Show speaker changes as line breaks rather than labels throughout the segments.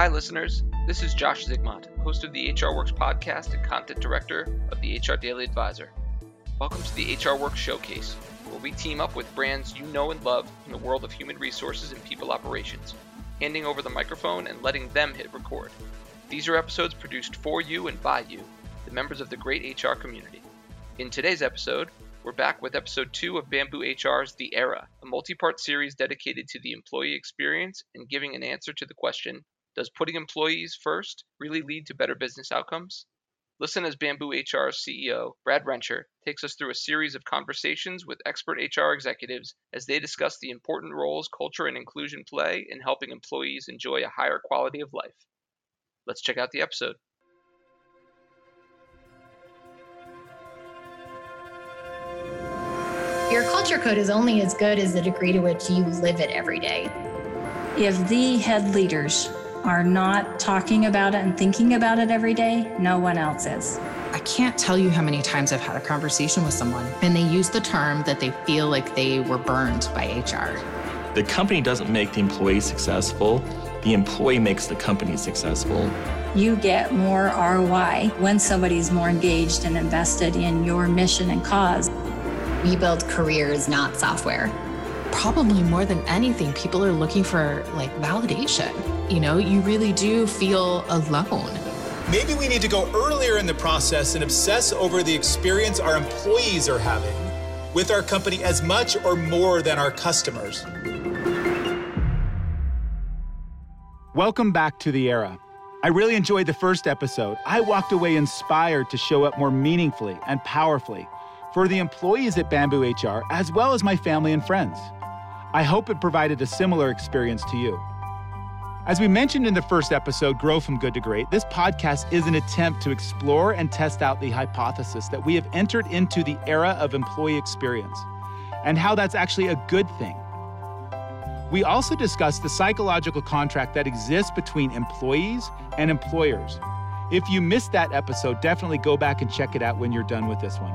Hi, listeners. This is Josh Zigmont, host of the HR Works podcast and content director of the HR Daily Advisor. Welcome to the HR Works Showcase, where we team up with brands you know and love in the world of human resources and people operations, handing over the microphone and letting them hit record. These are episodes produced for you and by you, the members of the great HR community. In today's episode, we're back with episode 2 of Bamboo HR's The Era, a multi part series dedicated to the employee experience and giving an answer to the question does putting employees first really lead to better business outcomes? Listen as Bamboo HR CEO, Brad Rencher, takes us through a series of conversations with expert HR executives as they discuss the important roles culture and inclusion play in helping employees enjoy a higher quality of life. Let's check out the episode.
Your culture code is only as good as the degree to which you live it every day.
If the head leaders are not talking about it and thinking about it every day, no one else is.
I can't tell you how many times I've had a conversation with someone and they use the term that they feel like they were burned by HR.
The company doesn't make the employee successful, the employee makes the company successful.
You get more ROI when somebody's more engaged and invested in your mission and cause.
We build careers, not software.
Probably more than anything, people are looking for like validation. You know, you really do feel alone.
Maybe we need to go earlier in the process and obsess over the experience our employees are having with our company as much or more than our customers.
Welcome back to the era. I really enjoyed the first episode. I walked away inspired to show up more meaningfully and powerfully for the employees at Bamboo HR, as well as my family and friends. I hope it provided a similar experience to you. As we mentioned in the first episode, Grow from Good to Great, this podcast is an attempt to explore and test out the hypothesis that we have entered into the era of employee experience and how that's actually a good thing. We also discuss the psychological contract that exists between employees and employers. If you missed that episode, definitely go back and check it out when you're done with this one.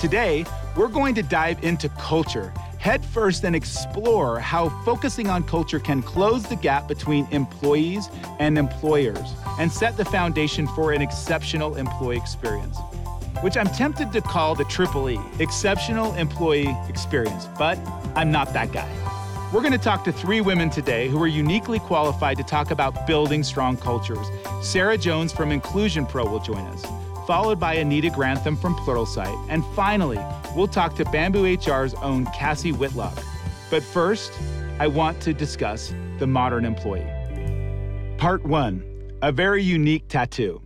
Today, we're going to dive into culture head first and explore how focusing on culture can close the gap between employees and employers and set the foundation for an exceptional employee experience, which I'm tempted to call the triple E exceptional employee experience, but I'm not that guy. We're going to talk to three women today who are uniquely qualified to talk about building strong cultures. Sarah Jones from Inclusion Pro will join us, followed by Anita Grantham from Pluralsight, and finally, we'll talk to Bamboo HR's own Cassie Whitlock. But first, I want to discuss the modern employee. Part one a very unique tattoo.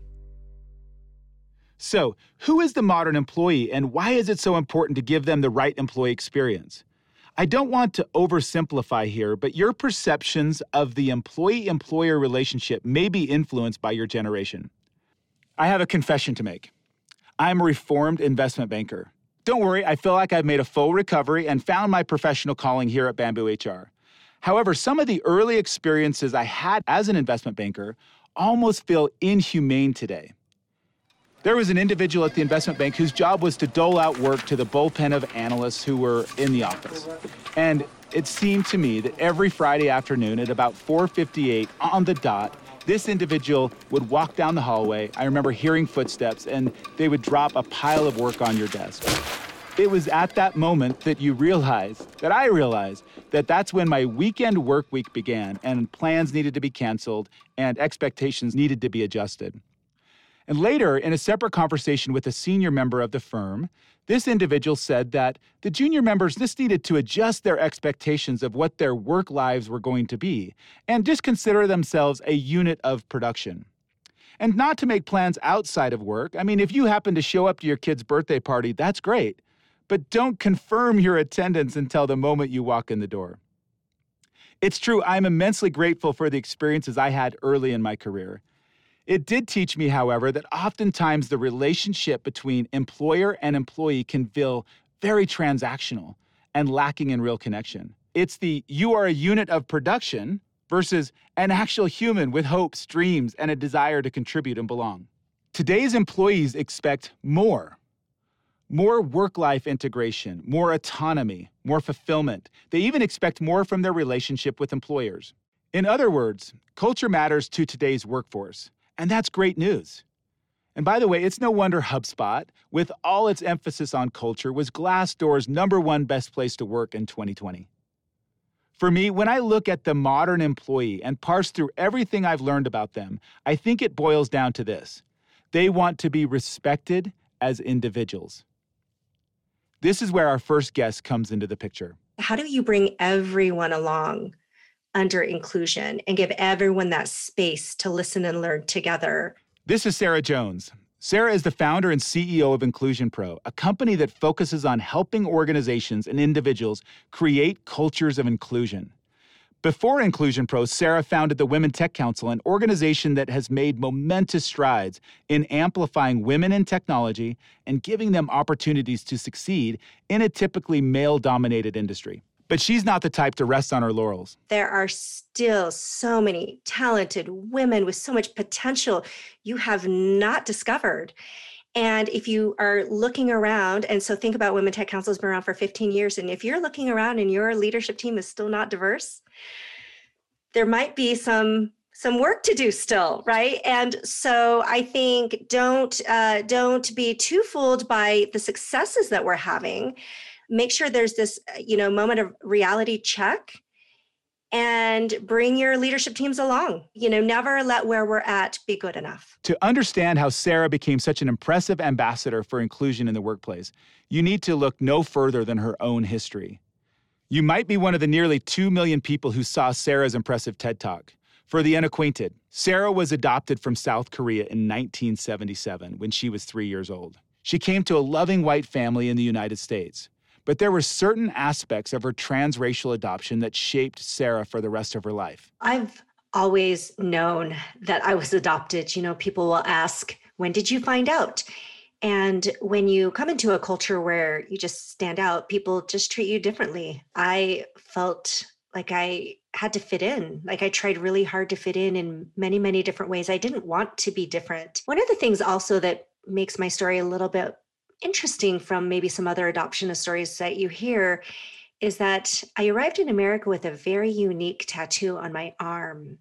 So, who is the modern employee and why is it so important to give them the right employee experience? I don't want to oversimplify here, but your perceptions of the employee employer relationship may be influenced by your generation. I have a confession to make. I'm a reformed investment banker. Don't worry, I feel like I've made a full recovery and found my professional calling here at Bamboo HR. However, some of the early experiences I had as an investment banker almost feel inhumane today. There was an individual at the investment bank whose job was to dole out work to the bullpen of analysts who were in the office. And it seemed to me that every Friday afternoon at about 4:58 on the dot, this individual would walk down the hallway. I remember hearing footsteps and they would drop a pile of work on your desk. It was at that moment that you realized, that I realized, that that's when my weekend work week began and plans needed to be canceled and expectations needed to be adjusted. And later, in a separate conversation with a senior member of the firm, this individual said that the junior members just needed to adjust their expectations of what their work lives were going to be and just consider themselves a unit of production. And not to make plans outside of work. I mean, if you happen to show up to your kid's birthday party, that's great. But don't confirm your attendance until the moment you walk in the door. It's true, I'm immensely grateful for the experiences I had early in my career. It did teach me, however, that oftentimes the relationship between employer and employee can feel very transactional and lacking in real connection. It's the you are a unit of production versus an actual human with hopes, dreams, and a desire to contribute and belong. Today's employees expect more more work life integration, more autonomy, more fulfillment. They even expect more from their relationship with employers. In other words, culture matters to today's workforce, and that's great news. And by the way, it's no wonder HubSpot, with all its emphasis on culture, was Glassdoor's number one best place to work in 2020. For me, when I look at the modern employee and parse through everything I've learned about them, I think it boils down to this they want to be respected as individuals. This is where our first guest comes into the picture.
How do you bring everyone along under inclusion and give everyone that space to listen and learn together?
This is Sarah Jones. Sarah is the founder and CEO of Inclusion Pro, a company that focuses on helping organizations and individuals create cultures of inclusion. Before Inclusion Pro, Sarah founded the Women Tech Council, an organization that has made momentous strides in amplifying women in technology and giving them opportunities to succeed in a typically male dominated industry. But she's not the type to rest on her laurels.
There are still so many talented women with so much potential you have not discovered. And if you are looking around, and so think about Women Tech Council has been around for 15 years, and if you're looking around and your leadership team is still not diverse, there might be some some work to do still right and so i think don't uh, don't be too fooled by the successes that we're having make sure there's this uh, you know moment of reality check and bring your leadership teams along. You know never let where we're at be good enough.
To understand how sarah became such an impressive ambassador for inclusion in the workplace you need to look no further than her own history. You might be one of the nearly 2 million people who saw sarah's impressive ted talk. For the unacquainted sarah was adopted from south korea in 1977 when she was three years old. She came to a loving white family in the united states but there were certain aspects of her transracial adoption that shaped Sarah for the rest of her life.
I've always known that I was adopted. You know, people will ask, when did you find out? And when you come into a culture where you just stand out, people just treat you differently. I felt like I had to fit in. Like I tried really hard to fit in in many, many different ways. I didn't want to be different. One of the things also that makes my story a little bit interesting from maybe some other adoption stories that you hear is that I arrived in America with a very unique tattoo on my arm.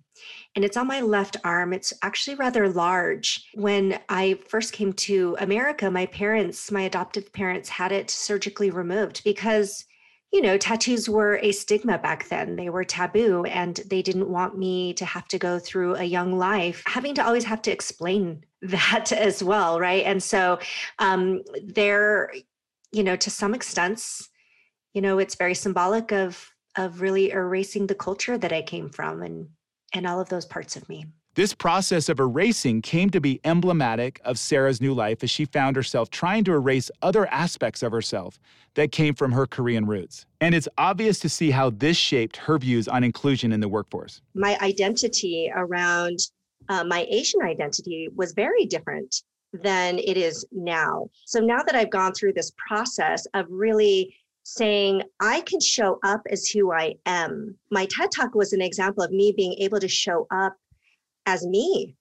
And it's on my left arm. It's actually rather large. When I first came to America, my parents, my adoptive parents, had it surgically removed because you know, tattoos were a stigma back then. They were taboo, and they didn't want me to have to go through a young life having to always have to explain that as well. Right. And so um, they're, you know, to some extents, you know, it's very symbolic of of really erasing the culture that I came from and and all of those parts of me.
This process of erasing came to be emblematic of Sarah's new life as she found herself trying to erase other aspects of herself that came from her Korean roots. And it's obvious to see how this shaped her views on inclusion in the workforce.
My identity around uh, my Asian identity was very different than it is now. So now that I've gone through this process of really saying, I can show up as who I am, my TED Talk was an example of me being able to show up as me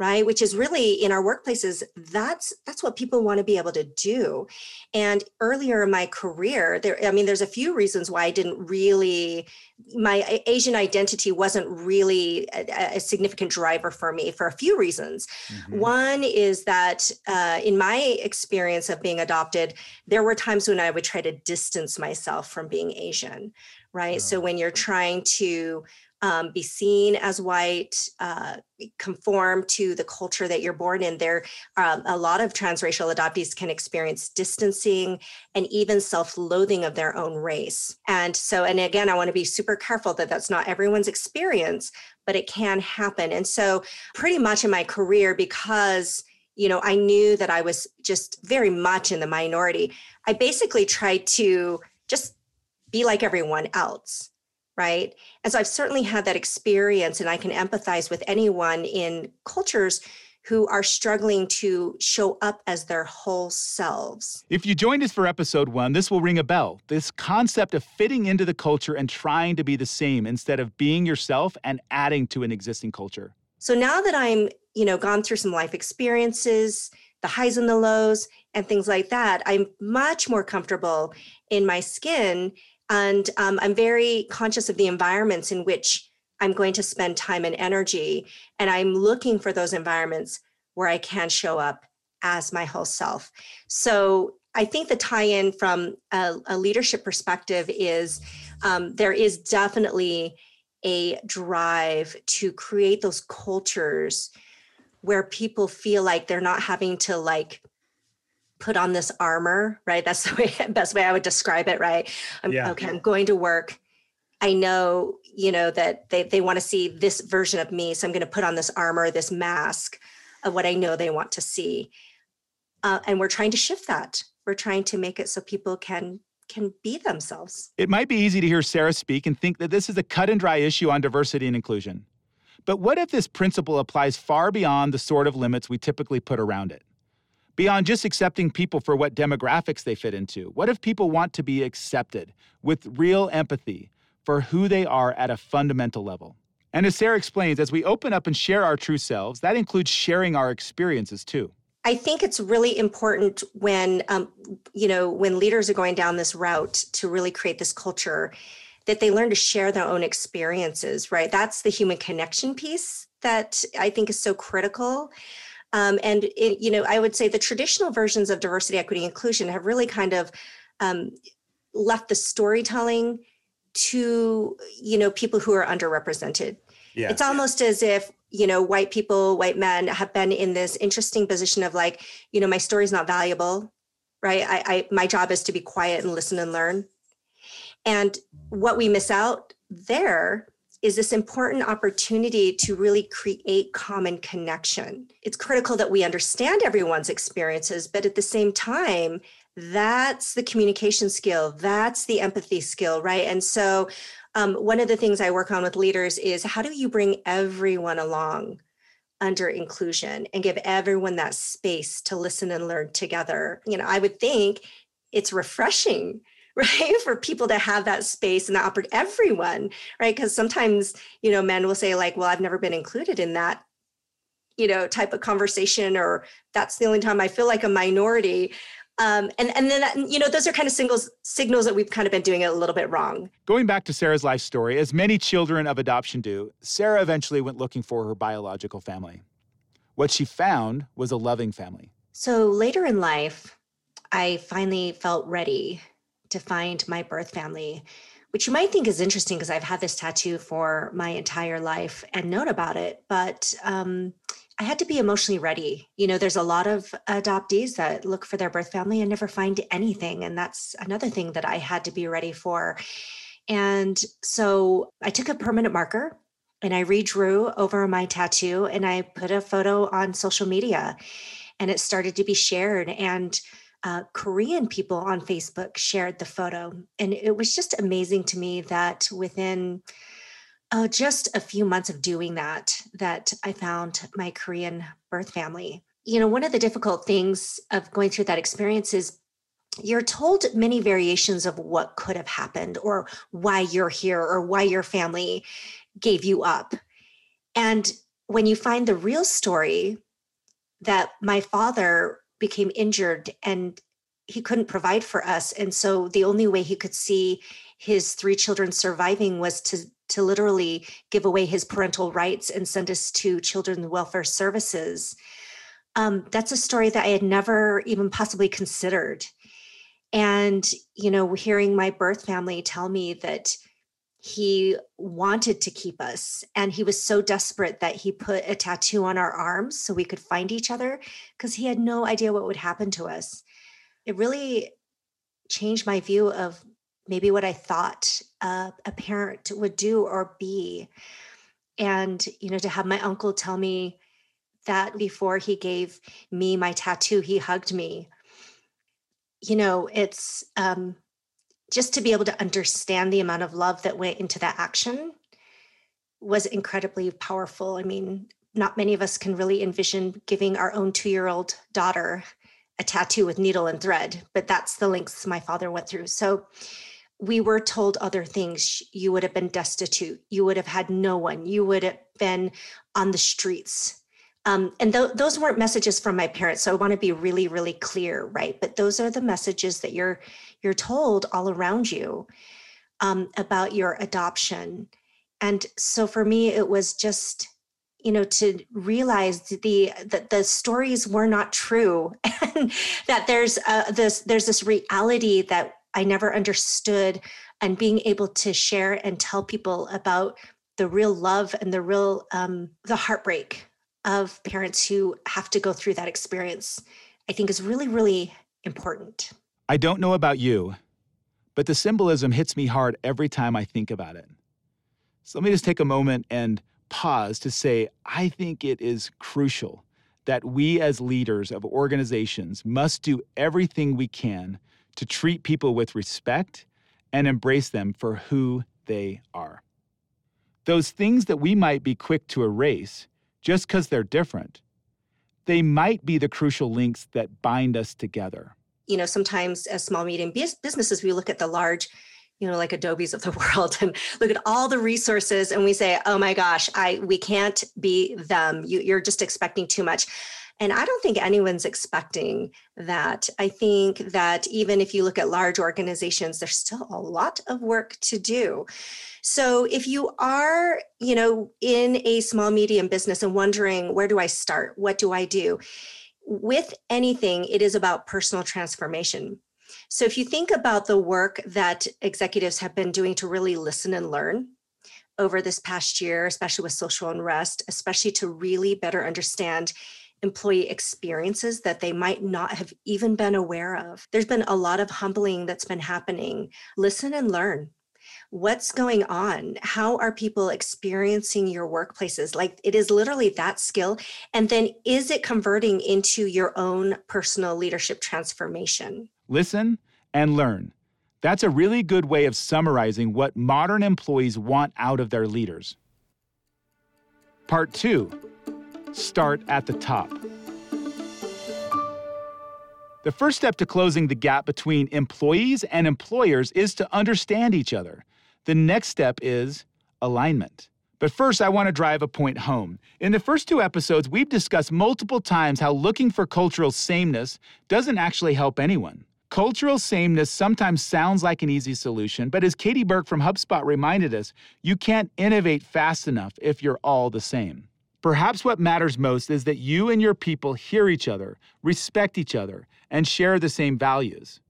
right which is really in our workplaces that's that's what people want to be able to do and earlier in my career there i mean there's a few reasons why i didn't really my asian identity wasn't really a, a significant driver for me for a few reasons mm-hmm. one is that uh, in my experience of being adopted there were times when i would try to distance myself from being asian right oh. so when you're trying to um, be seen as white, uh, conform to the culture that you're born in. There, um, a lot of transracial adoptees can experience distancing and even self-loathing of their own race. And so, and again, I want to be super careful that that's not everyone's experience, but it can happen. And so, pretty much in my career, because you know, I knew that I was just very much in the minority. I basically tried to just be like everyone else right? And so I've certainly had that experience, and I can empathize with anyone in cultures who are struggling to show up as their whole selves.
If you joined us for episode one, this will ring a bell. This concept of fitting into the culture and trying to be the same instead of being yourself and adding to an existing culture.
So now that I'm, you know, gone through some life experiences, the highs and the lows, and things like that, I'm much more comfortable in my skin and um, I'm very conscious of the environments in which I'm going to spend time and energy. And I'm looking for those environments where I can show up as my whole self. So I think the tie in from a, a, leadership perspective is um, there is definitely a drive to create those cultures where people feel like they're not having to like put on this armor, right? That's the way best way I would describe it, right? I'm yeah. okay, I'm going to work. I know, you know, that they, they want to see this version of me. So I'm going to put on this armor, this mask of what I know they want to see. Uh, and we're trying to shift that. We're trying to make it so people can can be themselves.
It might be easy to hear Sarah speak and think that this is a cut and dry issue on diversity and inclusion. But what if this principle applies far beyond the sort of limits we typically put around it? Beyond just accepting people for what demographics they fit into, what if people want to be accepted with real empathy for who they are at a fundamental level? And as Sarah explains, as we open up and share our true selves, that includes sharing our experiences too.
I think it's really important when, um, you know, when leaders are going down this route to really create this culture that they learn to share their own experiences, right? That's the human connection piece that I think is so critical. Um, and, it, you know, I would say the traditional versions of diversity, equity, inclusion have really kind of um, left the storytelling to, you know, people who are underrepresented. Yeah. It's almost as if you know white people white men have been in this interesting position of like you know my story's not valuable right I, I my job is to be quiet and listen and learn and what we miss out there is this important opportunity to really create common connection. It's critical that we understand everyone's experiences, but at the same time, that's the communication skill, that's the empathy skill, right? And so um, one of the things I work on with leaders is how do you bring everyone along under inclusion and give everyone that space to listen and learn together? You know, I would think it's refreshing right for people to have that space and the opportunity everyone right because sometimes you know men will say like well i've never been included in that you know type of conversation or that's the only time i feel like a minority um, and and then you know those are kind of signals signals that we've kind of been doing it a little bit wrong.
Going back to Sarah's life story, as many children of adoption do, Sarah eventually went looking for her biological family. What she found was a loving family.
So later in life, I finally felt ready to find my birth family, which you might think is interesting because I've had this tattoo for my entire life and known about it, but um, I had to be emotionally ready. You know, there's a lot of adoptees that look for their birth family and never find anything. And that's another thing that I had to be ready for. And so I took a permanent marker and I redrew over my tattoo and I put a photo on social media and it started to be shared. And uh, Korean people on Facebook shared the photo. And it was just amazing to me that within oh, just a few months of doing that, that I found my Korean birth family. You know, one of the difficult things of going through that experience is you're told many variations of what could have happened or why you're here or why your family gave you up. And when you find the real story that my father became injured and he couldn't provide for us. And so the only way he could see his three children surviving was to to literally give away his parental rights and send us to children's welfare services. Um, that's a story that I had never even possibly considered. And, you know, hearing my birth family tell me that he wanted to keep us and he was so desperate that he put a tattoo on our arms so we could find each other because he had no idea what would happen to us. It really changed my view of maybe what I thought uh, a parent would do or be. And, you know, to have my uncle tell me that before he gave me my tattoo, he hugged me. You know, it's um, just to be able to understand the amount of love that went into that action was incredibly powerful. I mean, not many of us can really envision giving our own two year old daughter a tattoo with needle and thread, but that's the lengths my father went through. So, we were told other things. You would have been destitute. You would have had no one. You would have been on the streets. Um, and th- those weren't messages from my parents. So I want to be really, really clear, right? But those are the messages that you're you're told all around you um, about your adoption. And so for me, it was just you know to realize the that the stories were not true and that there's uh, this there's this reality that i never understood and being able to share and tell people about the real love and the real um, the heartbreak of parents who have to go through that experience i think is really really important
I don't know about you, but the symbolism hits me hard every time I think about it. So let me just take a moment and pause to say I think it is crucial that we as leaders of organizations must do everything we can to treat people with respect and embrace them for who they are. Those things that we might be quick to erase just because they're different, they might be the crucial links that bind us together
you know sometimes as small medium businesses we look at the large you know like adobe's of the world and look at all the resources and we say oh my gosh i we can't be them. You, you're just expecting too much. And i don't think anyone's expecting that. I think that even if you look at large organizations there's still a lot of work to do. So if you are you know in a small medium business and wondering where do i start? What do i do with anything, it is about personal transformation. So if you think about the work that executives have been doing to really listen and learn over this past year, especially with social unrest, especially to really better understand employee experiences that they might not have even been aware of. There's been a lot of humbling that's been happening. Listen and learn what's going on? How are people experiencing your workplaces? Like it is literally that skill and then is it converting into your own personal leadership transformation?
Listen and learn. That's a really good way of summarizing what modern employees want out of their leaders. Part 2 start at the top. The first step to closing the gap between employees and employers is to understand each other. The next step is alignment. But first, I want to drive a point home. In the first two episodes, we've discussed multiple times how looking for cultural sameness doesn't actually help anyone. Cultural sameness sometimes sounds like an easy solution, but as Katie Burke from HubSpot reminded us, you can't innovate fast enough if you're all the same. Perhaps what matters most is that you and your people hear each other, respect each other, and share the same values.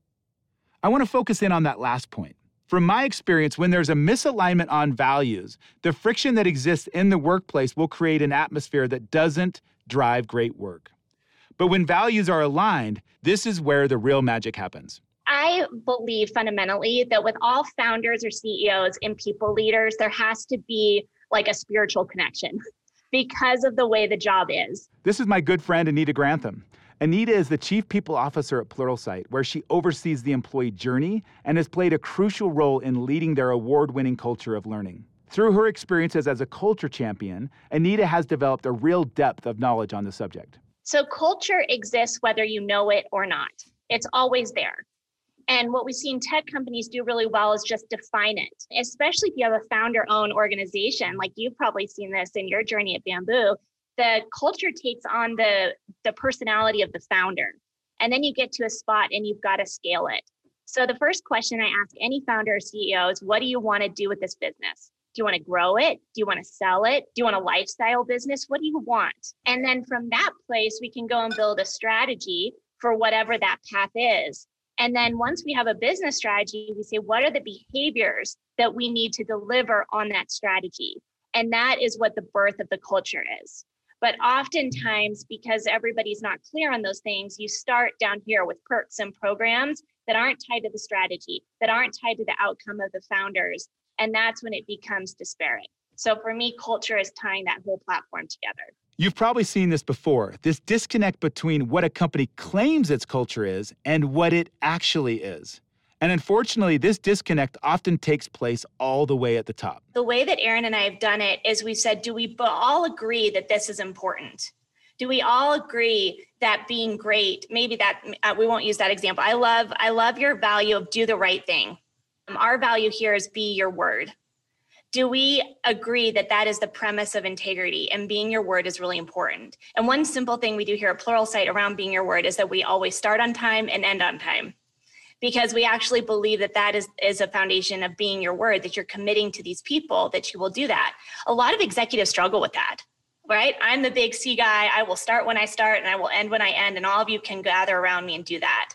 I want to focus in on that last point. From my experience, when there's a misalignment on values, the friction that exists in the workplace will create an atmosphere that doesn't drive great work. But when values are aligned, this is where the real magic happens.
I believe fundamentally that with all founders or CEOs and people leaders, there has to be like a spiritual connection because of the way the job is.
This is my good friend, Anita Grantham. Anita is the Chief People Officer at Pluralsight, where she oversees the employee journey and has played a crucial role in leading their award winning culture of learning. Through her experiences as a culture champion, Anita has developed a real depth of knowledge on the subject.
So, culture exists whether you know it or not, it's always there. And what we've seen tech companies do really well is just define it, especially if you have a founder owned organization. Like you've probably seen this in your journey at Bamboo the culture takes on the the personality of the founder. And then you get to a spot and you've got to scale it. So the first question i ask any founder or ceo is what do you want to do with this business? Do you want to grow it? Do you want to sell it? Do you want a lifestyle business? What do you want? And then from that place we can go and build a strategy for whatever that path is. And then once we have a business strategy we say what are the behaviors that we need to deliver on that strategy? And that is what the birth of the culture is but oftentimes, because everybody's not clear on those things, you start down here with perks and programs that aren't tied to the strategy, that aren't tied to the outcome of the founders. And that's when it becomes disparate. So for me, culture is tying that whole platform together.
You've probably seen this before this disconnect between what a company claims its culture is and what it actually is. And unfortunately, this disconnect often takes place all the way at the top.
The way that Aaron and I have done it is we've said, do we all agree that this is important? Do we all agree that being great, maybe that uh, we won't use that example. I love I love your value of do the right thing. Um, our value here is be your word. Do we agree that that is the premise of integrity and being your word is really important? And one simple thing we do here at Pluralsight around being your word is that we always start on time and end on time because we actually believe that that is, is a foundation of being your word, that you're committing to these people, that you will do that. A lot of executives struggle with that, right? I'm the big C guy. I will start when I start and I will end when I end, and all of you can gather around me and do that.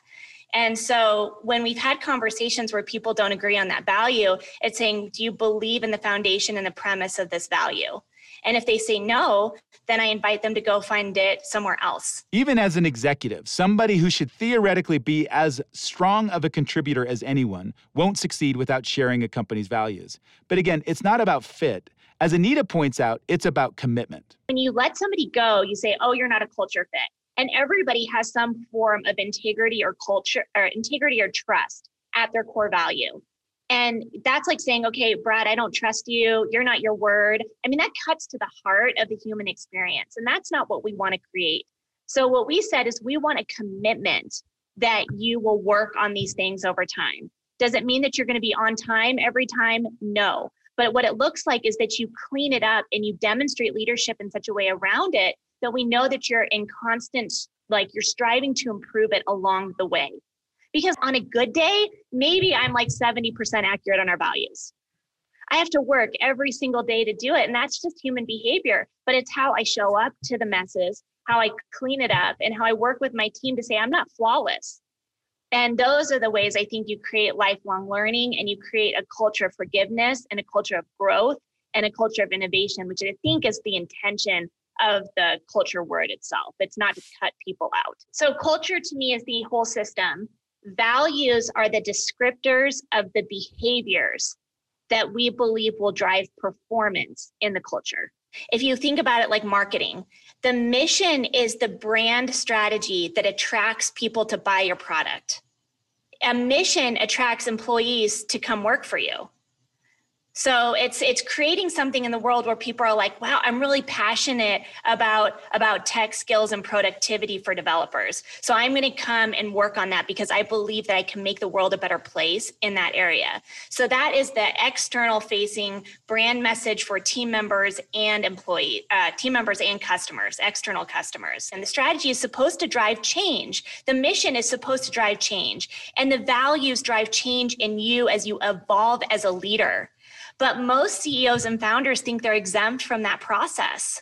And so when we've had conversations where people don't agree on that value, it's saying, do you believe in the foundation and the premise of this value? And if they say no, then I invite them to go find it somewhere else.
Even as an executive, somebody who should theoretically be as strong of a contributor as anyone won't succeed without sharing a company's values. But again, it's not about fit. As Anita points out, it's about commitment.
When you let somebody go, you say, oh, you're not a culture fit. And everybody has some form of integrity or culture or integrity or trust at their core value. And that's like saying, okay, Brad, I don't trust you. You're not your word. I mean, that cuts to the heart of the human experience. And that's not what we want to create. So, what we said is we want a commitment that you will work on these things over time. Does it mean that you're going to be on time every time? No. But what it looks like is that you clean it up and you demonstrate leadership in such a way around it that we know that you're in constant, like you're striving to improve it along the way. Because on a good day, maybe I'm like 70% accurate on our values. I have to work every single day to do it. And that's just human behavior. But it's how I show up to the messes, how I clean it up, and how I work with my team to say, I'm not flawless. And those are the ways I think you create lifelong learning and you create a culture of forgiveness and a culture of growth and a culture of innovation, which I think is the intention of the culture word itself. It's not to cut people out. So, culture to me is the whole system values are the descriptors of the behaviors that we believe will drive performance in the culture. If you think about it like marketing, the mission is the brand strategy that attracts people to buy your product. A mission attracts employees to come work for you. So it's it's creating something in the world where people are like, wow, I'm really passionate about about tech skills and productivity for developers. So I'm going to come and work on that because I believe that I can make the world a better place in that area. So that is the external facing brand message for team members and employee uh, team members and customers, external customers. And the strategy is supposed to drive change. The mission is supposed to drive change, and the values drive change in you as you evolve as a leader. But most CEOs and founders think they're exempt from that process.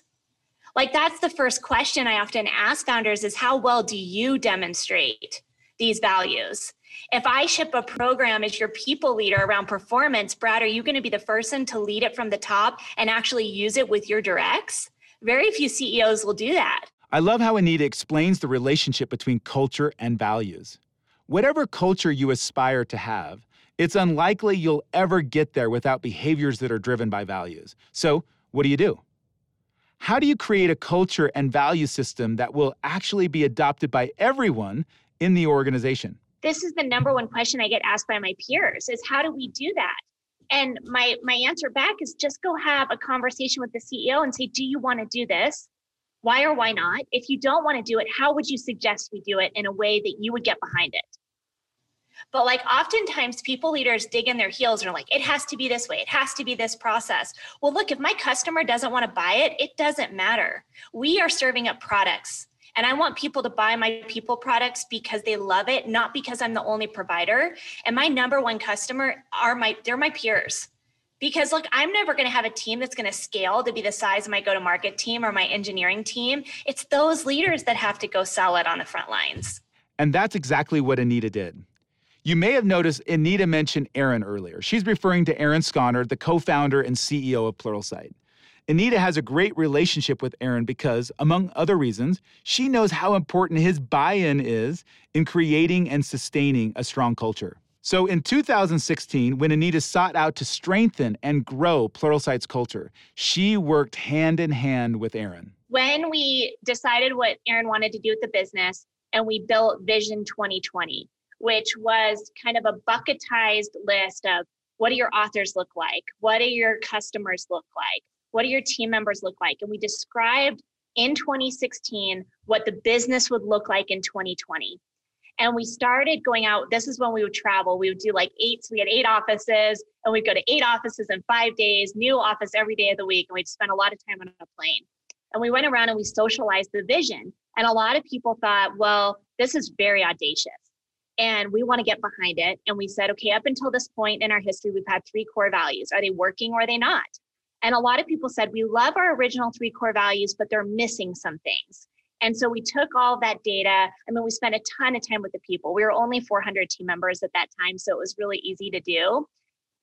Like that's the first question I often ask founders is how well do you demonstrate these values? If I ship a program as your people leader around performance, Brad, are you going to be the person to lead it from the top and actually use it with your directs? Very few CEOs will do that.
I love how Anita explains the relationship between culture and values. Whatever culture you aspire to have, it's unlikely you'll ever get there without behaviors that are driven by values. So, what do you do? How do you create a culture and value system that will actually be adopted by everyone in the organization?
This is the number one question I get asked by my peers is how do we do that? And my my answer back is just go have a conversation with the CEO and say, "Do you want to do this? Why or why not? If you don't want to do it, how would you suggest we do it in a way that you would get behind it?" But like oftentimes people leaders dig in their heels and are like, it has to be this way. It has to be this process. Well, look, if my customer doesn't want to buy it, it doesn't matter. We are serving up products. And I want people to buy my people products because they love it, not because I'm the only provider. And my number one customer are my they're my peers. Because look, I'm never going to have a team that's going to scale to be the size of my go to market team or my engineering team. It's those leaders that have to go sell it on the front lines.
And that's exactly what Anita did. You may have noticed Anita mentioned Aaron earlier. She's referring to Aaron Skonnard, the co founder and CEO of Pluralsight. Anita has a great relationship with Aaron because, among other reasons, she knows how important his buy in is in creating and sustaining a strong culture. So in 2016, when Anita sought out to strengthen and grow Pluralsight's culture, she worked hand in hand with Aaron.
When we decided what Aaron wanted to do with the business and we built Vision 2020, which was kind of a bucketized list of what do your authors look like? What do your customers look like? What do your team members look like? And we described in 2016 what the business would look like in 2020. And we started going out. This is when we would travel. We would do like eight. So we had eight offices, and we'd go to eight offices in five days, new office every day of the week. And we'd spend a lot of time on a plane. And we went around and we socialized the vision. And a lot of people thought, well, this is very audacious and we want to get behind it. And we said, okay, up until this point in our history, we've had three core values. Are they working or are they not? And a lot of people said, we love our original three core values, but they're missing some things. And so we took all that data. I mean, we spent a ton of time with the people. We were only 400 team members at that time, so it was really easy to do.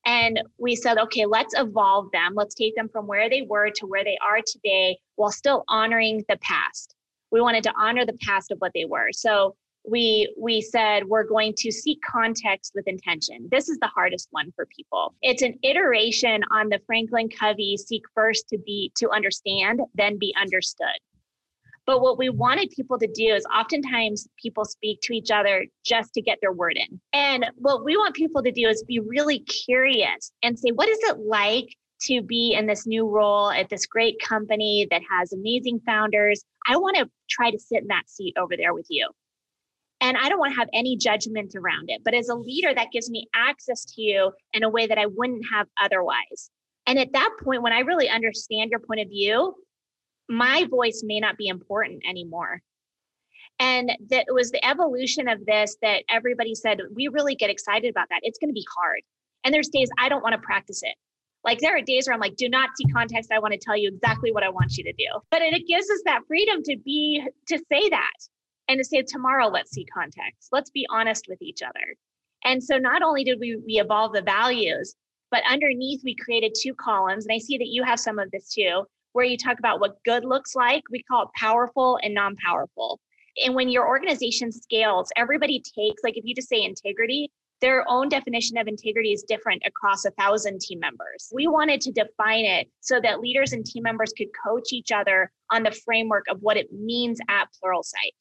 And we said, okay, let's evolve them. Let's take them from where they were to where they are today while still honoring the past. We wanted to honor the past of what they were. So we we said we're going to seek context with intention. This is the hardest one for people. It's an iteration on the Franklin Covey seek first to be to understand, then be understood. But what we wanted people to do is oftentimes people speak to each other just to get their word in. And what we want people to do is be really curious and say, what is it like to be in this new role at this great company that has amazing founders? I want to try to sit in that seat over there with you. And I don't want to have any judgment around it. But as a leader, that gives me access to you in a way that I wouldn't have otherwise. And at that point, when I really understand your point of view, my voice may not be important anymore. And that was the evolution of this that everybody said, we really get excited about that. It's going to be hard. And there's days I don't want to practice it. Like there are days where I'm like, do not seek context. I want to tell you exactly what I want you to do. But it gives us that freedom to be, to say that and to say, tomorrow, let's seek context. Let's be honest with each other. And so not only did we, we evolve the values, but underneath we created two columns. And I see that you have some of this too, where you talk about what good looks like. We call it powerful and non powerful. And when your organization scales, everybody takes, like if you just say integrity, their own definition of integrity is different across a thousand team members. We wanted to define it so that leaders and team members could coach each other on the framework of what it means at Pluralsight.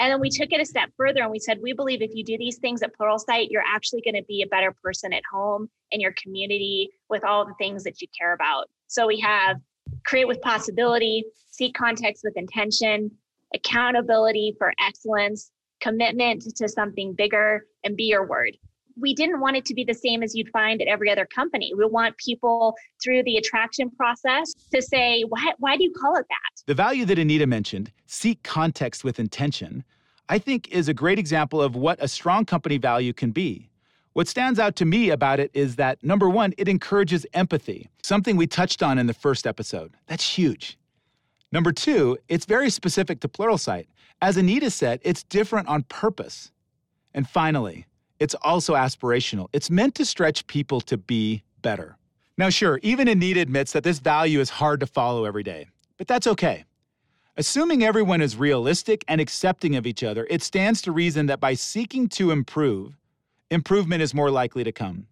And then we took it a step further and we said, we believe if you do these things at Pluralsight, you're actually going to be a better person at home in your community with all the things that you care about. So we have create with possibility, seek context with intention, accountability for excellence, commitment to something bigger, and be your word. We didn't want it to be the same as you'd find at every other company. We want people through the attraction process to say, why, why do you call it that?
The value that Anita mentioned, seek context with intention, I think is a great example of what a strong company value can be. What stands out to me about it is that number one, it encourages empathy, something we touched on in the first episode. That's huge. Number two, it's very specific to Pluralsight. As Anita said, it's different on purpose. And finally, it's also aspirational. It's meant to stretch people to be better. Now, sure, even Anita admits that this value is hard to follow every day, but that's okay. Assuming everyone is realistic and accepting of each other, it stands to reason that by seeking to improve, improvement is more likely to come.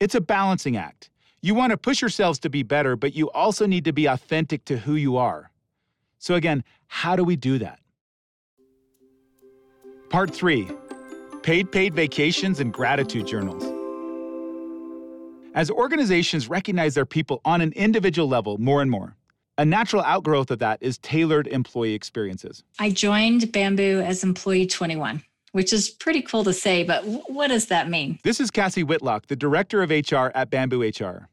It's a balancing act. You want to push yourselves to be better, but you also need to be authentic to who you are. So, again, how do we do that? Part three paid paid vacations and gratitude journals. As organizations recognize their people on an individual level more and more, a natural outgrowth of that is tailored employee experiences.
I joined Bamboo as employee 21 which is pretty cool to say, but what does that mean?
This is Cassie Whitlock, the director of HR at Bamboo HR.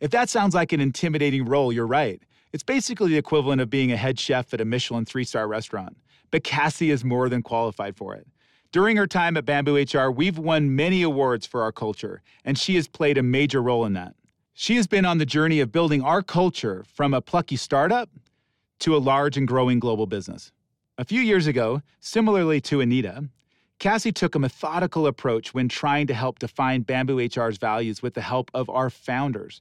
If that sounds like an intimidating role, you're right. It's basically the equivalent of being a head chef at a Michelin three star restaurant. But Cassie is more than qualified for it. During her time at Bamboo HR, we've won many awards for our culture, and she has played a major role in that. She has been on the journey of building our culture from a plucky startup to a large and growing global business. A few years ago, similarly to Anita, Cassie took a methodical approach when trying to help define Bamboo HR's values with the help of our founders.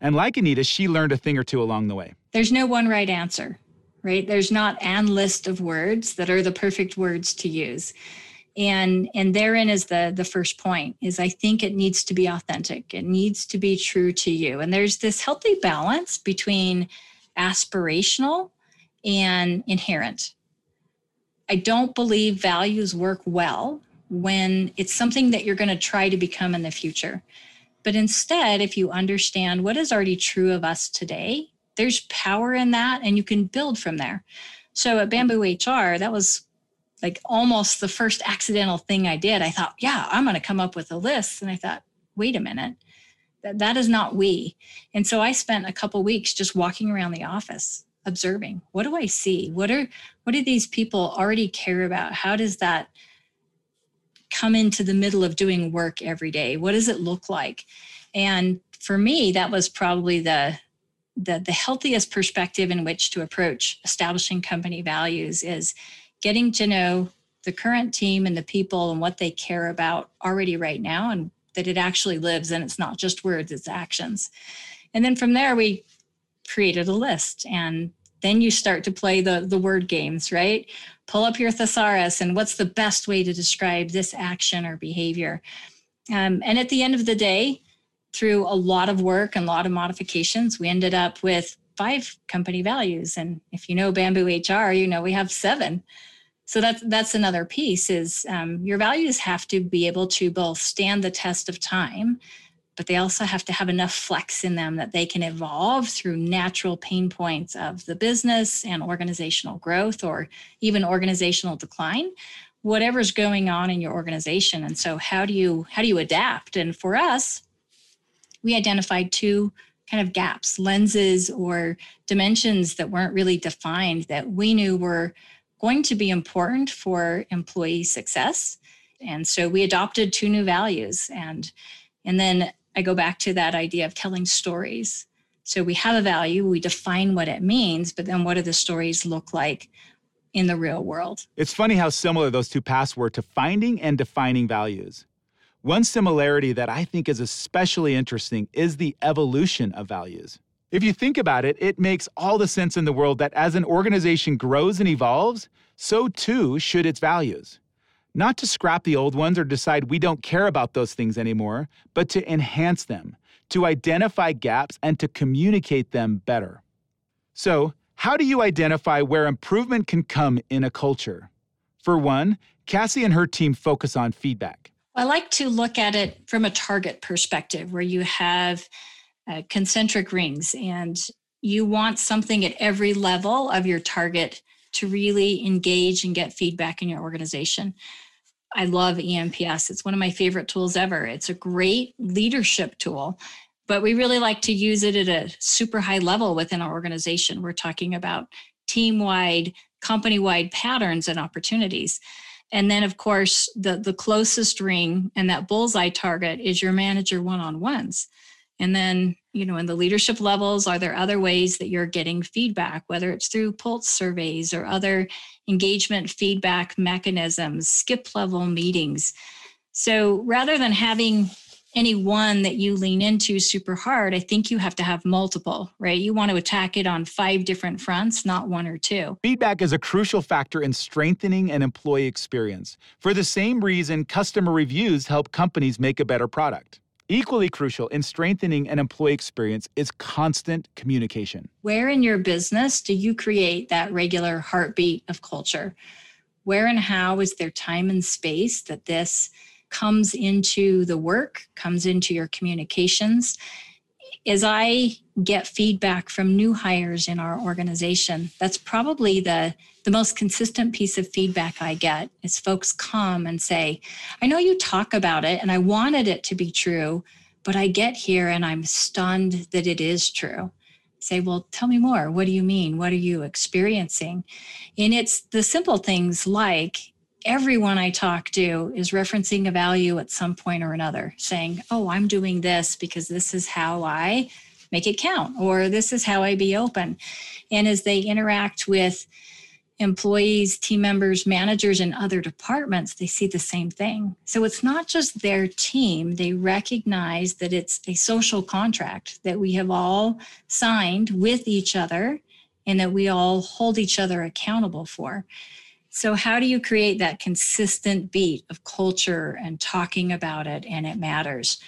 And like Anita, she learned a thing or two along the way.
There's no one right answer, right? There's not an list of words that are the perfect words to use. And and therein is the the first point is I think it needs to be authentic. It needs to be true to you. And there's this healthy balance between aspirational and inherent I don't believe values work well when it's something that you're going to try to become in the future. But instead, if you understand what is already true of us today, there's power in that and you can build from there. So at Bamboo HR, that was like almost the first accidental thing I did. I thought, yeah, I'm going to come up with a list. And I thought, wait a minute, that, that is not we. And so I spent a couple weeks just walking around the office observing what do i see what are what do these people already care about how does that come into the middle of doing work every day? What does it look like? And for me, that was probably the the, the healthiest perspective in which to approach establishing company values is getting to know the current team and the people and what they care about already right now and that it actually lives and it's not just words it's actions. And then from there we created a list and then you start to play the the word games right? Pull up your thesaurus and what's the best way to describe this action or behavior? Um, and at the end of the day through a lot of work and a lot of modifications we ended up with five company values. And if you know bamboo hr you know we have seven so that's that's another piece is um, your values have to be able to both stand the test of time but they also have to have enough flex in them that they can evolve through natural pain points of the business and organizational growth or even organizational decline. Whatever's going on in your organization. And so how do you how do you adapt? And for us we identified two kind of gaps lenses or dimensions that weren't really defined that we knew were going to be important for employee success. And so we adopted two new values. And, and then I go back to that idea of telling stories. So we have a value, we define what it means, but then what do the stories look like in the real world?
It's funny how similar those two paths were to finding and defining values. One similarity that I think is especially interesting is the evolution of values. If you think about it, it makes all the sense in the world that as an organization grows and evolves, so too should its values. Not to scrap the old ones or decide we don't care about those things anymore, but to enhance them, to identify gaps, and to communicate them better. So, how do you identify where improvement can come in a culture? For one, Cassie and her team focus on feedback.
I like to look at it from a target perspective where you have uh, concentric rings and you want something at every level of your target to really engage and get feedback in your organization. I love eNPS. It's one of my favorite tools ever. It's a great leadership tool, but we really like to use it at a super high level within our organization. We're talking about team wide, company wide patterns and opportunities. And then, of course, the, the closest ring and that bullseye target is your manager one on ones. And then, you know, in the leadership levels, are there other ways that you're getting feedback, whether it's through pulse surveys or other engagement feedback mechanisms, skip level meetings? So rather than having any one that you lean into super hard, I think you have to have multiple, right? You want to attack it on five different fronts, not one or two.
Feedback is a crucial factor in strengthening an employee experience. For the same reason, customer reviews help companies make a better product. Equally crucial in strengthening an employee experience is constant communication.
Where in your business do you create that regular heartbeat of culture? Where and how is there time and space that this comes into the work, comes into your communications? As I get feedback from new hires in our organization, that's probably the the most consistent piece of feedback I get is folks come and say, I know you talk about it and I wanted it to be true, but I get here and I'm stunned that it is true. Say, well, tell me more. What do you mean? What are you experiencing? And it's the simple things like everyone I talk to is referencing a value at some point or another, saying, oh, I'm doing this because this is how I make it count, or this is how I be open. And as they interact with employees, team members, managers and other departments, they see the same thing. So it's not just their team, they recognize that it's a social contract that we have all signed with each other and that we all hold each other accountable for. So, how do you create that consistent beat of culture and talking about it and it matters?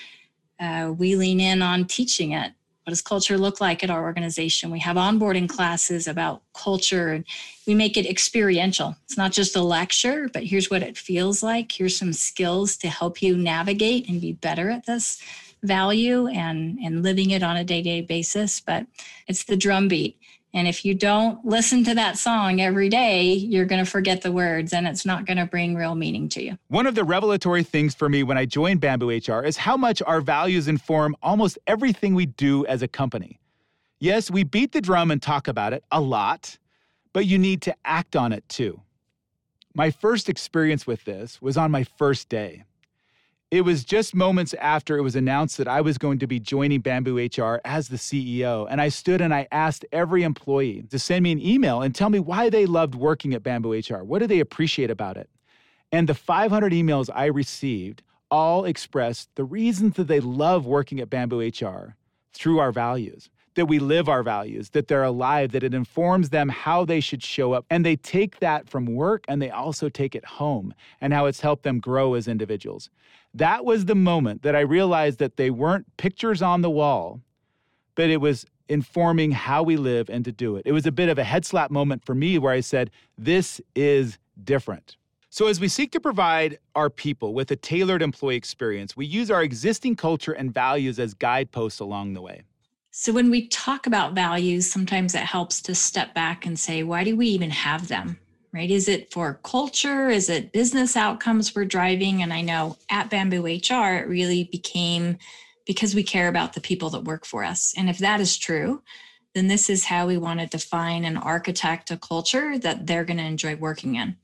Uh, we lean in on teaching it what does culture look like at our organization? We have onboarding classes about culture and we make it experiential. It's not just a lecture, but here's what it feels like. Here's some skills to help you navigate and be better at this value and, and living it on a day to day basis. But it's the drumbeat. And if you don't listen to that song every day, you're going to forget the words and it's not going to bring real meaning to you.
One of the revelatory things for me when I joined Bamboo HR is how much our values inform almost everything we do as a company. Yes, we beat the drum and talk about it a lot, but you need to act on it too. My first experience with this was on my first day. It was just moments after it was announced that I was going to be joining Bamboo HR as the CEO, and I stood and I asked every employee to send me an email and tell me why they loved working at Bamboo HR. What do they appreciate about it? And the 500 emails I received all expressed the reasons that they love working at Bamboo HR through our values that we live our values, that they're alive, that it informs them how they should show up. And they take that from work and they also take it home and how it's helped them grow as individuals. That was the moment that I realized that they weren't pictures on the wall, but it was informing how we live and to do it. It was a bit of a head slap moment for me where I said, This is different. So, as we seek to provide our people with a tailored employee experience, we use our existing culture and values as guideposts along the way.
So, when we talk about values, sometimes it helps to step back and say, why do we even have them? Right? Is it for culture? Is it business outcomes we're driving? And I know at Bamboo HR, it really became because we care about the people that work for us. And if that is true, then this is how we want to define and architect a culture that they're going to enjoy working in.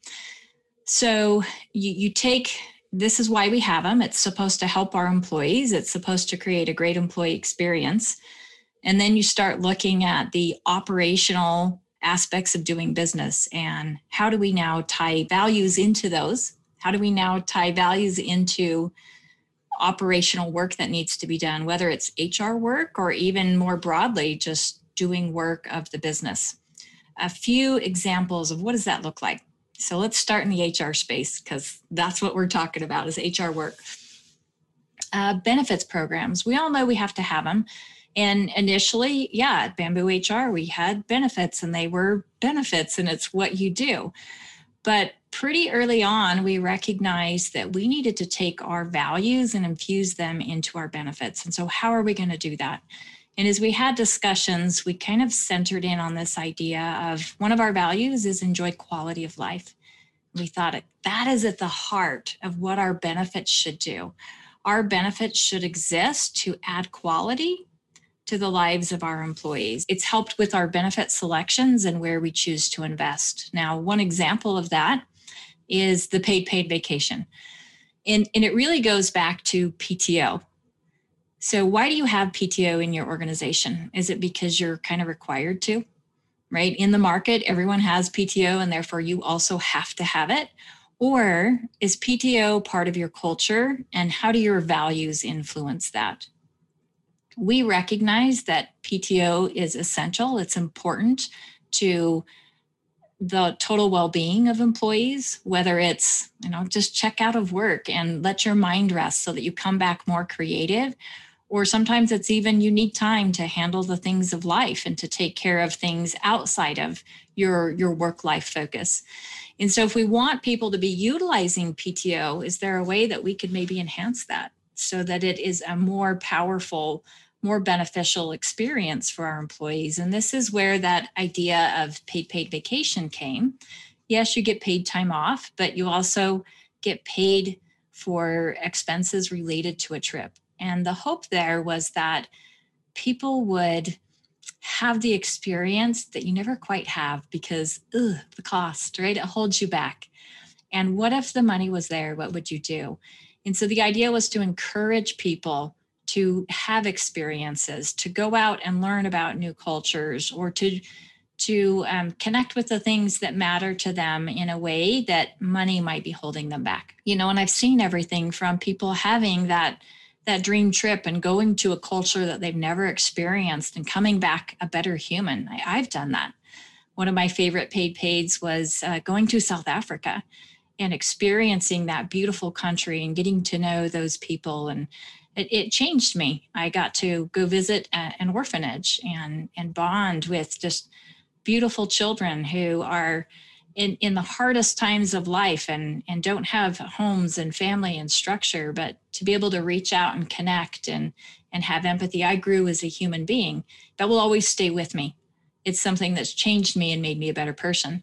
So you, you take this is why we have them. It's supposed to help our employees, it's supposed to create a great employee experience. And then you start looking at the operational aspects of doing business and how do we now tie values into those? How do we now tie values into operational work that needs to be done, whether it's HR work or even more broadly, just doing work of the business? A few examples of what does that look like? So let's start in the HR space because that's what we're talking about is HR work. Uh, benefits programs. We all know we have to have them. And initially, yeah, at Bamboo HR, we had benefits and they were benefits and it's what you do. But pretty early on, we recognized that we needed to take our values and infuse them into our benefits. And so, how are we going to do that? And as we had discussions, we kind of centered in on this idea of one of our values is enjoy quality of life. We thought that is at the heart of what our benefits should do. Our benefits should exist to add quality to the lives of our employees. It's helped with our benefit selections and where we choose to invest. Now, one example of that is the paid paid vacation. And, and it really goes back to PTO. So, why do you have PTO in your organization? Is it because you're kind of required to? Right? In the market, everyone has PTO and therefore you also have to have it. Or is PTO part of your culture and how do your values influence that? We recognize that PTO is essential. It's important to the total well-being of employees whether it's you know just check out of work and let your mind rest so that you come back more creative or sometimes it's even you need time to handle the things of life and to take care of things outside of your your work life focus and so if we want people to be utilizing pto is there a way that we could maybe enhance that so that it is a more powerful more beneficial experience for our employees. And this is where that idea of paid paid vacation came. Yes, you get paid time off, but you also get paid for expenses related to a trip. And the hope there was that people would have the experience that you never quite have because ugh, the cost, right? It holds you back. And what if the money was there? What would you do? And so the idea was to encourage people to have experiences, to go out and learn about new cultures, or to to um, connect with the things that matter to them in a way that money might be holding them back. You know, and I've seen everything from people having that that dream trip and going to a culture that they've never experienced and coming back a better human. I, have done that. One of my favorite paid paids was uh, going to South Africa and experiencing that beautiful country and getting to know those people and it, it changed me. I got to go visit a, an orphanage and and bond with just beautiful children who are in, in the hardest times of life and and don't have homes and family and structure but to be able to reach out and connect and and have empathy. I grew as a human being. That will always stay with me. It's something that's changed me and made me a better person.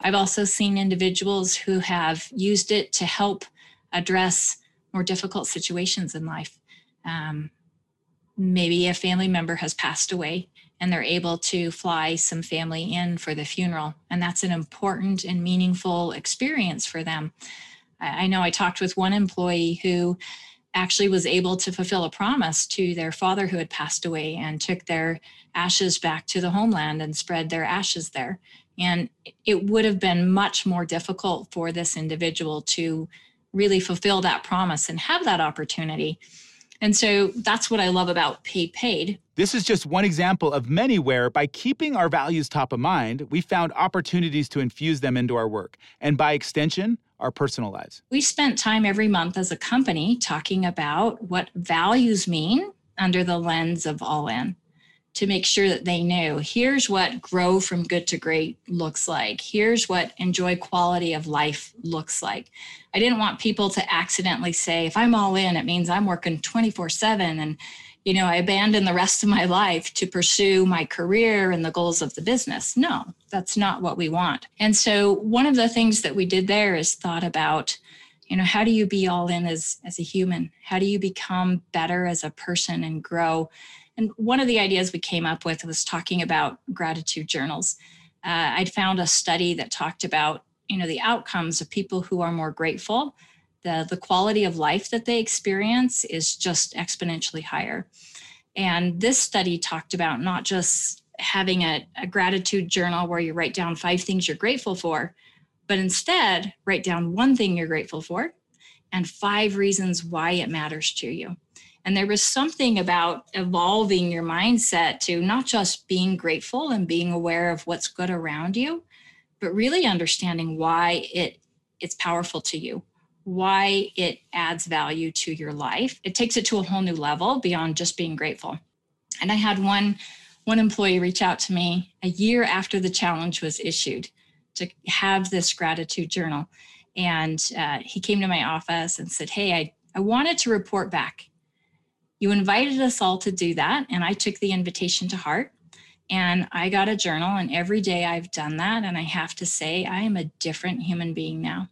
I've also seen individuals who have used it to help address more difficult situations in life um, maybe a family member has passed away and they're able to fly some family in for the funeral. And that's an important and meaningful experience for them. I know I talked with one employee who actually was able to fulfill a promise to their father who had passed away and took their ashes back to the homeland and spread their ashes there. And it would have been much more difficult for this individual to really fulfill that promise and have that opportunity and so that's what I love about Pay Paid.
This is just one example of many where, by keeping our values top of mind, we found opportunities to infuse them into our work and, by extension, our personal lives.
We spent time every month as a company talking about what values mean under the lens of All In to make sure that they knew here's what grow from good to great looks like. Here's what enjoy quality of life looks like. I didn't want people to accidentally say, if I'm all in, it means I'm working 24 7 and you know, I abandon the rest of my life to pursue my career and the goals of the business. No, that's not what we want. And so one of the things that we did there is thought about, you know, how do you be all in as as a human? How do you become better as a person and grow? And one of the ideas we came up with was talking about gratitude journals. Uh, I'd found a study that talked about, you know, the outcomes of people who are more grateful. The, the quality of life that they experience is just exponentially higher. And this study talked about not just having a, a gratitude journal where you write down five things you're grateful for, but instead write down one thing you're grateful for and five reasons why it matters to you. And there was something about evolving your mindset to not just being grateful and being aware of what's good around you, but really understanding why it it's powerful to you, why it adds value to your life. It takes it to a whole new level beyond just being grateful. And I had one one employee reach out to me a year after the challenge was issued to have this gratitude journal. And uh, he came to my office and said, Hey, I, I wanted to report back you invited us all to do that, and I took the invitation to heart. And I got a journal, and every day I've done that. And I have to say, I am a different human being now.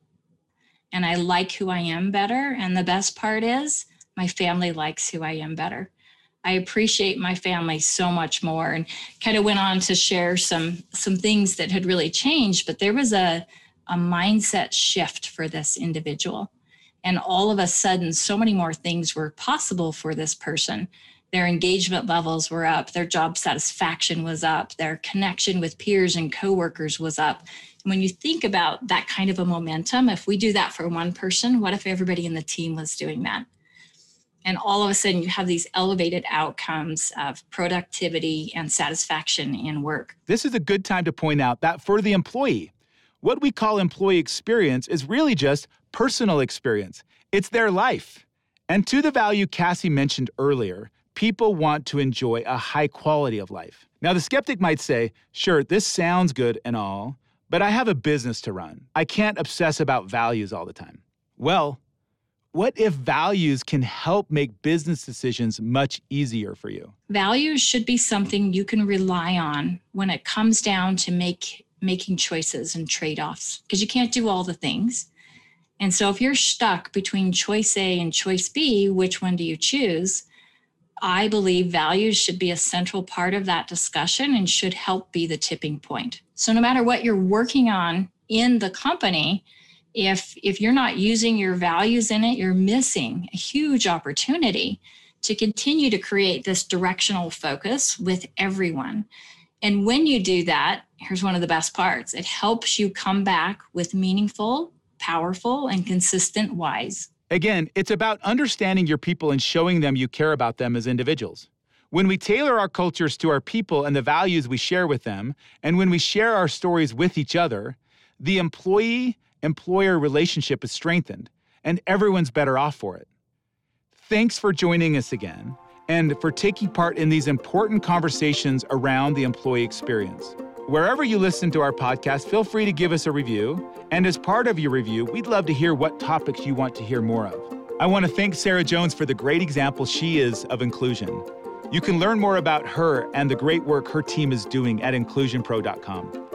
And I like who I am better. And the best part is, my family likes who I am better. I appreciate my family so much more and kind of went on to share some some things that had really changed but there was a a mindset shift for this individual and all of a sudden, so many more things were possible for this person. Their engagement levels were up, their job satisfaction was up, their connection with peers and coworkers was up. And when you think about that kind of a momentum, if we do that for one person, what if everybody in the team was doing that? And all of a sudden, you have these elevated outcomes of productivity and satisfaction in work.
This is a good time to point out that for the employee, what we call employee experience is really just personal experience, it's their life. And to the value Cassie mentioned earlier, people want to enjoy a high quality of life. Now, the skeptic might say, sure, this sounds good and all, but I have a business to run. I can't obsess about values all the time. Well, what if values can help make business decisions much easier for you?
Values should be something you can rely on when it comes down to make making choices and trade-offs because you can't do all the things. And so if you're stuck between choice A and choice B, which one do you choose? I believe values should be a central part of that discussion and should help be the tipping point. So no matter what you're working on in the company, if if you're not using your values in it, you're missing a huge opportunity to continue to create this directional focus with everyone. And when you do that, here's one of the best parts it helps you come back with meaningful, powerful, and consistent whys.
Again, it's about understanding your people and showing them you care about them as individuals. When we tailor our cultures to our people and the values we share with them, and when we share our stories with each other, the employee employer relationship is strengthened, and everyone's better off for it. Thanks for joining us again and for taking part in these important conversations around the employee experience. Wherever you listen to our podcast, feel free to give us a review. And as part of your review, we'd love to hear what topics you want to hear more of. I want to thank Sarah Jones for the great example she is of inclusion. You can learn more about her and the great work her team is doing at inclusionpro.com.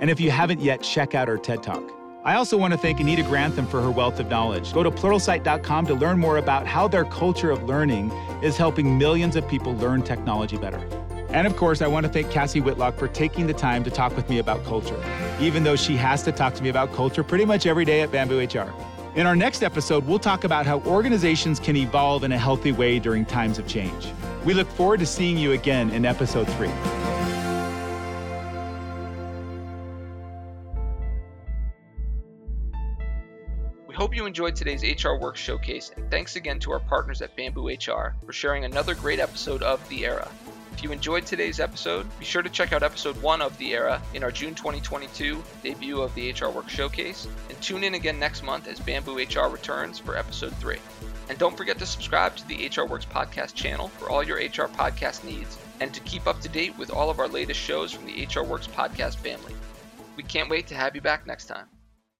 And if you haven't yet, check out her TED Talk. I also want to thank Anita Grantham for her wealth of knowledge. Go to pluralsight.com to learn more about how their culture of learning is helping millions of people learn technology better. And of course, I want to thank Cassie Whitlock for taking the time to talk with me about culture, even though she has to talk to me about culture pretty much every day at Bamboo HR. In our next episode, we'll talk about how organizations can evolve in a healthy way during times of change. We look forward to seeing you again in episode three.
We hope you enjoyed today's HR Work showcase, and thanks again to our partners at Bamboo HR for sharing another great episode of The Era. If you enjoyed today's episode, be sure to check out episode 1 of The Era in our June 2022 debut of the HR Works Showcase, and tune in again next month as Bamboo HR returns for episode 3. And don't forget to subscribe to the HR Works podcast channel for all your HR podcast needs and to keep up to date with all of our latest shows from the HR Works podcast family. We can't wait to have you back next time.